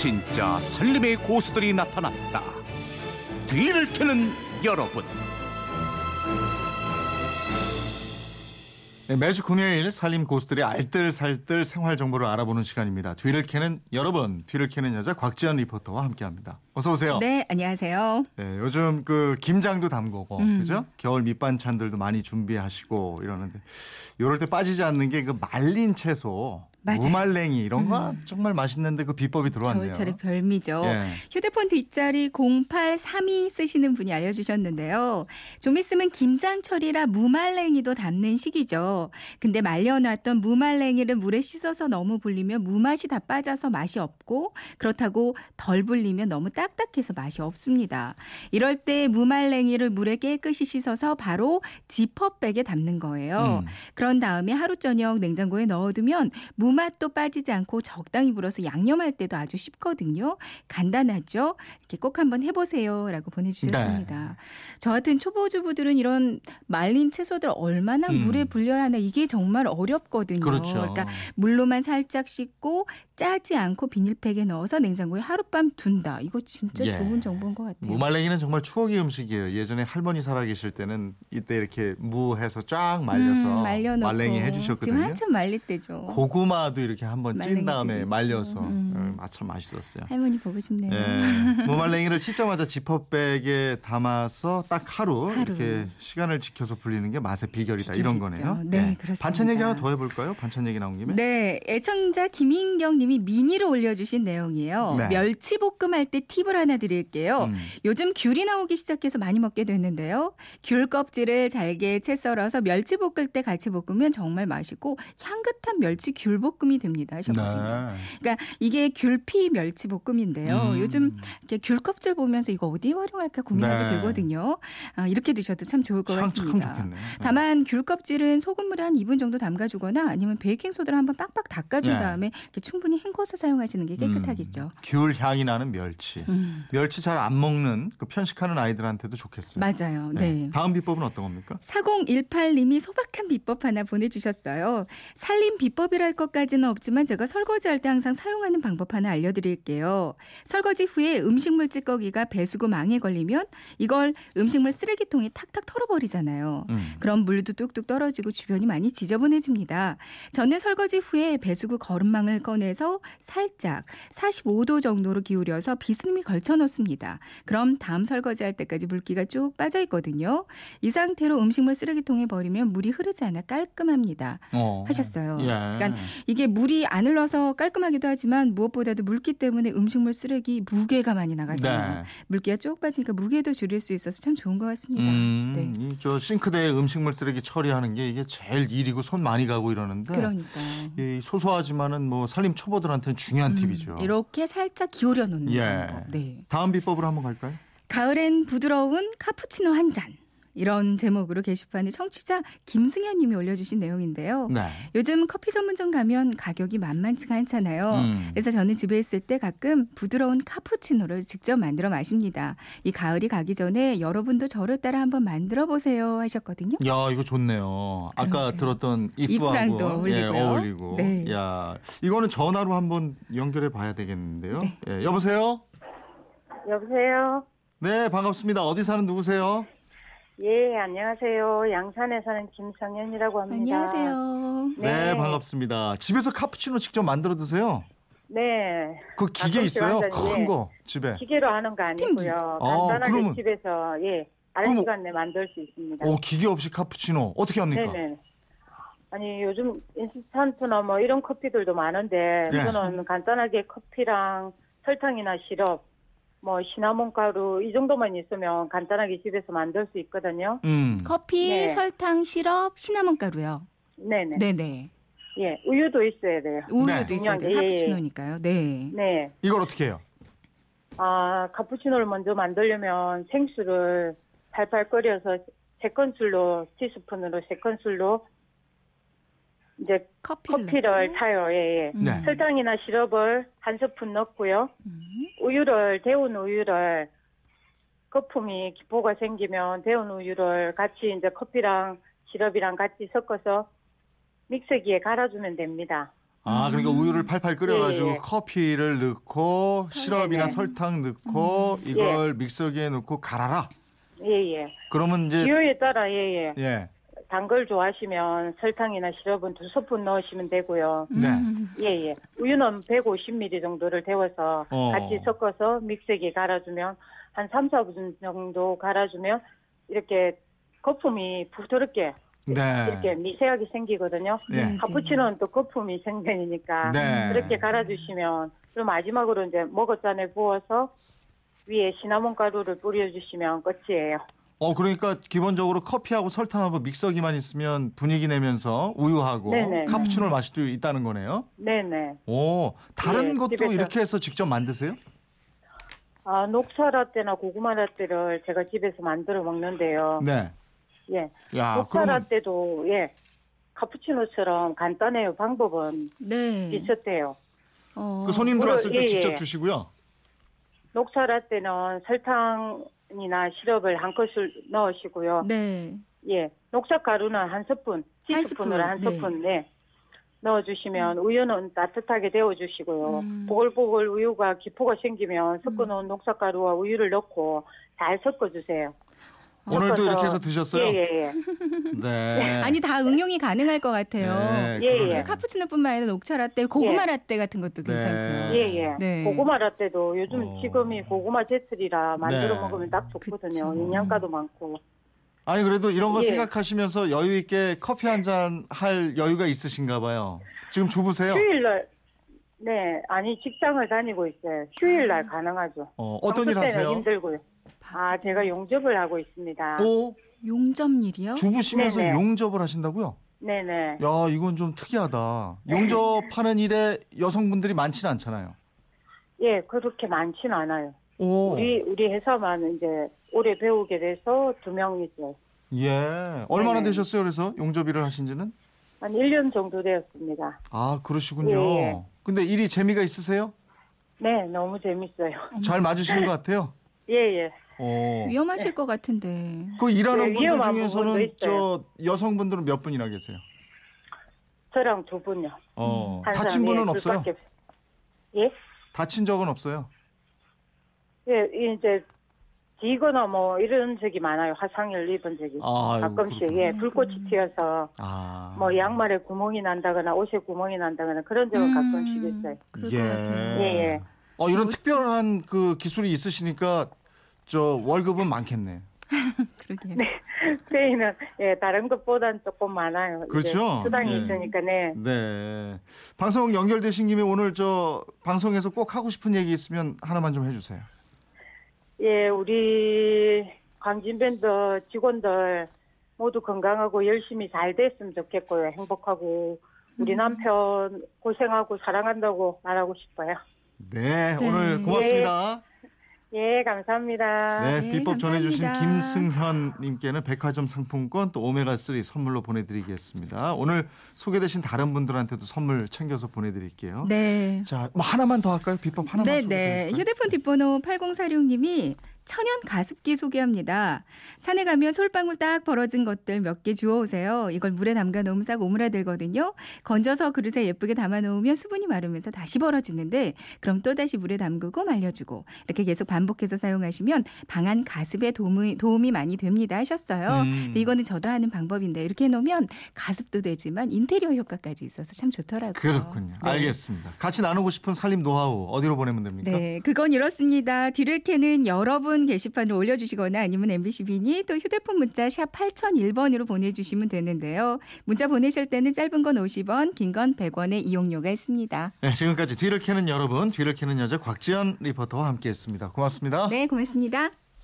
진짜 살림의 고수들이 나타났다. 뒤를 캐는 여러분. 네, 매주 금요일 살림 고수들의 알뜰살뜰 생활 정보를 알아보는 시간입니다. 뒤를 캐는 여러분, 뒤를 캐는 여자 곽지연 리포터와 함께합니다. 어서 오세요. 네, 안녕하세요. 네, 요즘 그 김장도 담그고 음. 그죠? 겨울 밑반찬들도 많이 준비하시고 이러는데 요럴 때 빠지지 않는 게 그 말린 채소, 맞아요. 음. 무말랭이 이런 거 정말 맛있는데 그 비법이 들어왔네요. 겨울철의 별미죠. 예. 휴대폰 뒷자리 0832 쓰시는 분이 알려주셨는데요. 좀 있으면 김장철이라 무말랭이도 담는 시기죠. 근데 말려놨던 무말랭이를 물에 씻어서 너무 불리면 무맛이 다 빠져서 맛이 없고 그렇다고 덜 불리면 너무 딱딱해서 맛이 없습니다. 이럴 때 무말랭이를 물에 깨끗이 씻어서 바로 지퍼백에 담는 거예요. 음. 그런 다음에 하루 저녁 냉장고에 넣어두면 무 맛도 빠지지 않고 적당히 불어서 양념할 때도 아주 쉽거든요. 간단하죠? 이렇게 꼭 한번 해보세요라고 보내주셨습니다. 네. 저 같은 초보 주부들은 이런 말린 채소들 얼마나 음. 물에 불려야 하나 이게 정말 어렵거든요. 그렇죠. 그러니까 물로만 살짝 씻고 짜지 않고 비닐팩에 넣어서 냉장고에 하룻밤 둔다. 이거 진짜 예. 좋은 정보인 것 같아요. 무말랭이는 정말 추억의 음식이에요. 예전에 할머니 살아계실 때는 이때 이렇게 무해서 쫙 말려서 음, 말려놓고 말랭이 해주셨거든요. 지금 한참 말릴 때죠. 고구마 도 이렇게 한번 찐 다음에. 말려서 음. 음, 아 참 맛있었어요. 할머니 보고 싶네요. 예. 무말랭이를 씻자마자 지퍼백에 담아서 딱 하루, 하루. 이렇게 시간을 지켜서 불리는 게 맛의 비결이다 이런 비결이죠. 거네요. 네, 예. 그렇습니다. 반찬 얘기 하나 더 해볼까요? 반찬 얘기 나온 김에. 네, 애청자 김인경 님이 미니로 올려주신 내용이에요. 네. 멸치 볶음 할 때 팁을 하나 드릴게요. 음. 요즘 귤이 나오기 시작해서 많이 먹게 됐는데요. 귤 껍질을 잘게 채 썰어서 멸치 볶을 때 같이 볶으면 정말 맛있고 향긋한 멸치 귤 볶음이 됩니다 하셨거든요. 네. 그러니까 이게 귤피 멸치 볶음인데요. 음. 요즘 이렇게 귤 껍질 보면서 이거 어디에 활용할까 고민하게 네. 되거든요. 아, 이렇게 드셔도 참 좋을 것 참, 참 같습니다. 좋겠네요. 네. 다만 귤 껍질은 소금물에 한 2분 정도 담가주거나 아니면 베이킹 소다를 한번 빡빡 닦아준 네. 다음에 충분히 헹궈서 사용하시는 게 깨끗하겠죠. 음, 귤 향이 나는 멸치. 음, 멸치 잘 안 먹는 그 편식하는 아이들한테도 좋겠어요. 맞아요. 네. 다음 비법은 어떤 겁니까? 4018님이 소박한 비법 하나 보내주셨어요. 살림 비법이랄 것까지는 없지만 제가 설거지할 때 항상 사용하는 방법 하나 알려드릴게요. 설거지 후에 음식물 찌꺼기가 배수구 망에 걸리면 이걸 음식물 쓰레기통에 탁탁 털어버리잖아요. 음. 그럼 물도 뚝뚝 떨어지고 주변이 많이 지저분해집니다. 저는 설거지 후에 배수구 거름망을 꺼내서 살짝 45도 정도로 기울여서 비스듬히 걸쳐 놓습니다. 그럼 다음 설거지할 때까지 물기가 쭉 빠져 있거든요. 이 상태로 음식물 쓰레기통에 버리면 물이 흐르지 않아 깔끔합니다. 어. 하셨어요. 예. 그러니까 이게 물이 안 흘러서 깔끔하기도 하지만 무엇보다 도 물기 때문에 음식물 쓰레기 무게가 많이 나가잖아요. 네. 물기가 쭉 빠지니까 무게도 줄일 수 있어서 참 좋은 것 같습니다. 음, 네. 이저 싱크대에 음식물 쓰레기 처리하는 게 이게 제일 일이고 손 많이 가고 이러는데 그러니까. 이 소소하지만은 뭐 살림 초보들한테는 중요한 팁이죠. 음, 이렇게 살짝 기울여 놓는 예. 방법. 네. 다음 비법으로 한번 갈까요? 가을엔 부드러운 카푸치노 한 잔. 이런 제목으로 게시판에 청취자 김승현 님이 올려주신 내용인데요. 네. 요즘 커피 전문점 가면 가격이 만만치가 않잖아요. 음. 그래서 저는 집에 있을 때 가끔 부드러운 카푸치노를 직접 만들어 마십니다. 이 가을이 가기 전에 여러분도 저를 따라 한번 만들어 보세요 하셨거든요. 야 이거 좋네요. 아까 그러게요. 들었던 이프랑도 이프하고 어울리고요. 예, 어울리고. 네. 야 이거는 전화로 한번 연결해 봐야 되겠는데요. 네. 예, 여보세요. 여보세요. 네 반갑습니다. 어디 사는 누구세요? 예, 안녕하세요. 양산에 사는 김성현이라고 합니다. 안녕하세요. 네. 네. 반갑습니다. 집에서 카푸치노 직접 만들어 드세요. 네. 그 기계 있어요? 큰 예. 거 집에. 기계로 하는 거 스팀기. 아니고요. 아, 간단하게 그러면- 집에서 예, 그럼- 아는 시간 내 만들 수 있습니다. 오 기계 없이 카푸치노 어떻게 합니까? 네네. 아니 요즘 인스턴트나 뭐 이런 커피들도 많은데 네. 저는 간단하게 커피랑 설탕이나 시럽, 뭐 시나몬 가루 이 정도만 있으면 간단하게 집에서 만들 수 있거든요. 음. 커피, 네. 설탕, 시럽, 시나몬 가루요. 네네. 네네. 예, 우유도 있어야 돼요. 우유도 네. 있어야 돼요. 예, 예. 카푸치노니까요. 네. 네. 이걸 어떻게 해요? 아, 카푸치노를 먼저 만들려면 생수를 팔팔 끓여서 세 큰술로 티스푼으로 세 큰술로 이제 커피를, 커피를. 타요. 예, 예. 음. 네. 설탕이나 시럽을 한 스푼 넣고요. 음. 우유를 데운 우유를 거품이 기포가 생기면 데운 우유를 같이 이제 커피랑 시럽이랑 같이 섞어서 믹서기에 갈아주면 됩니다. 아, 그러니까 우유를 팔팔 끓여가지고 예, 예. 커피를 넣고 시럽이나 네네. 설탕 넣고 음. 이걸 믹서기에 넣고 갈아라. 예, 예. 그러면 이제 기호에 따라, 예, 예. 예, 단 걸 좋아하시면 설탕이나 시럽은 두 스푼 넣으시면 되고요. 네, 음. 예, 예. 우유는 150ml 정도를 데워서 어. 같이 섞어서 믹서기에 갈아주면 한 3, 4분 정도 갈아주면 이렇게 거품이 부드럽게 네, 이렇게 미세하게 생기거든요. 예. 네. 카푸치노는 또 거품이 생명이니까 네. 그렇게 갈아주시면 그리고 마지막으로 이제 머그잔에 부어서 위에 시나몬 가루를 뿌려주시면 끝이에요. 어 그러니까 기본적으로 커피하고 설탕하고 믹서기만 있으면 분위기 내면서 우유하고 네네. 카푸치노를 마실 수 있다는 거네요. 네네. 오, 다른 예, 것도 집에서. 이렇게 해서 직접 만드세요? 아, 녹차 라떼나 고구마 라떼를 제가 집에서 만들어 먹는데요. 네. 예. 야, 녹차 그러면 라떼도 예. 카푸치노처럼 간단해요. 방법은 네. 비슷해요. 어. 그 손님들 왔을 때 예, 직접 예. 주시고요. 녹차 라떼는 설탕 이나 시럽을 한 컷을 넣으시고요. 네. 예. 녹차 가루는 한 스푼, 한 티스푼으로 한 스푼, 네. 네. 넣어주시면 우유는 따뜻하게 데워주시고요. 음. 보글보글 우유가 기포가 생기면 섞어놓은 녹차가루와 우유를 넣고 잘 섞어주세요. 오늘도 섞어서- 이렇게 해서 드셨어요? 예, 예, 예. 네. 아니 다 응용이 가능할 것 같아요. 네, 예. 예. 카푸치노뿐만 아니라 녹차 라떼, 고구마 예. 라떼 같은 것도 네. 괜찮고요. 예, 예. 네. 고구마 라떼도 요즘 어. 지금이 고구마 제철이라 만들어 네. 먹으면 딱 좋거든요. 그쵸. 영양가도 많고. 아니 그래도 이런 거 예. 생각하시면서 여유 있게 커피 한 잔 할 여유가 있으신가 봐요. 지금 주부세요? 휴일 날, 네, 아니, 직장을 다니고 있어요. 휴일 날 가능하죠. 어, 어떤 일 하세요? 힘들고요. 아, 제가 용접을 하고 있습니다. 오, 용접일이요? 주부시면서 네네. 용접을 하신다고요? 네네. 야, 이건 좀 특이하다. 용접하는 일에 여성분들이 많지는 않잖아요. 예, 그렇게 많진 않아요. 오, 우리, 우리 회사만 이제 오래 배우게 돼서 두명 있어요. 예. 얼마나 네네. 되셨어요? 그래서 용접 일을 하신지는? 한 1년 정도 되었습니다. 아, 그러시군요. 예, 예. 근데 일이 재미가 있으세요? 네, 너무 재밌어요. 잘 맞으시는 것 같아요. 예, 예. 어. 위험하실 것 같은데. 그 일하는 네, 분들 중에서는 부분도 저. 여성분들은 몇 분이나 계세요? 저랑 두 분요. 어. 한 다친 분은 없어요? 둘밖에 없- 예? 다친 적은 없어요? 예, 이제 지거나 뭐 이런 적이 많아요. 화상을 입은 적이. 아유, 가끔씩 그렇구나. 예, 불꽃이 튀어서 아. 뭐 양말에 구멍이 난다거나 옷에 구멍이 난다거나 그런 적은 음, 가끔씩 있어요. 같아요. 예, 예. 어, 이런 특별한 그 기술이 있으시니까 저 월급은 많겠네. 그러게요. 페이는 예, 다른 것보단 조금 많아요. 그렇죠. 수당이 예. 있으니까 네. 네. 방송 연결되신 김에 오늘 저 방송에서 꼭 하고 싶은 얘기 있으면 하나만 좀 해주세요. 예, 우리 광진밴드 직원들 모두 건강하고 열심히 잘 됐으면 좋겠고요. 행복하고 우리 남편 고생하고 사랑한다고 말하고 싶어요. 네, 네. 오늘 고맙습니다. 예, 감사합니다. 네, 네, 비법 전해주신 감사합니다. 김승현님께는 백화점 상품권 또 오메가3 선물로 보내드리겠습니다. 오늘 소개되신 다른 분들한테도 선물 챙겨서 보내드릴게요. 네. 자, 뭐 하나만 더 할까요? 비법 하나만 네, 소개해 네. 휴대폰 뒷번호 8046님이 천연 가습기 소개합니다. 산에 가면 솔방울 딱 벌어진 것들 몇 개 주워오세요. 이걸 물에 담가 놓으면 싹 오므라들거든요. 건져서 그릇에 예쁘게 담아 놓으면 수분이 마르면서 다시 벌어지는데 그럼 또 다시 물에 담그고 말려주고 이렇게 계속 반복해서 사용하시면 방안 가습에 도움이, 도움이 많이 됩니다 하셨어요. 음. 이거는 저도 하는 방법인데 이렇게 해놓으면 가습도 되지만 인테리어 효과까지 있어서 참 좋더라고요. 그렇군요. 네. 알겠습니다. 같이 나누고 싶은 살림 노하우 어디로 보내면 됩니까? 네, 그건 이렇습니다. 뒤를 캐는 여러분 게시판을 올려주시거나 아니면 MBC 비니 또 휴대폰 문자 샵 8001번으로 보내주시면 되는데요. 문자 보내실 때는 짧은 건 50원, 긴 건 100원의 이용료가 있습니다. 네, 지금까지 뒤를 캐는 여러분, 뒤를 캐는 여자 곽지연 리포터와 함께했습니다. 고맙습니다. 네, 고맙습니다.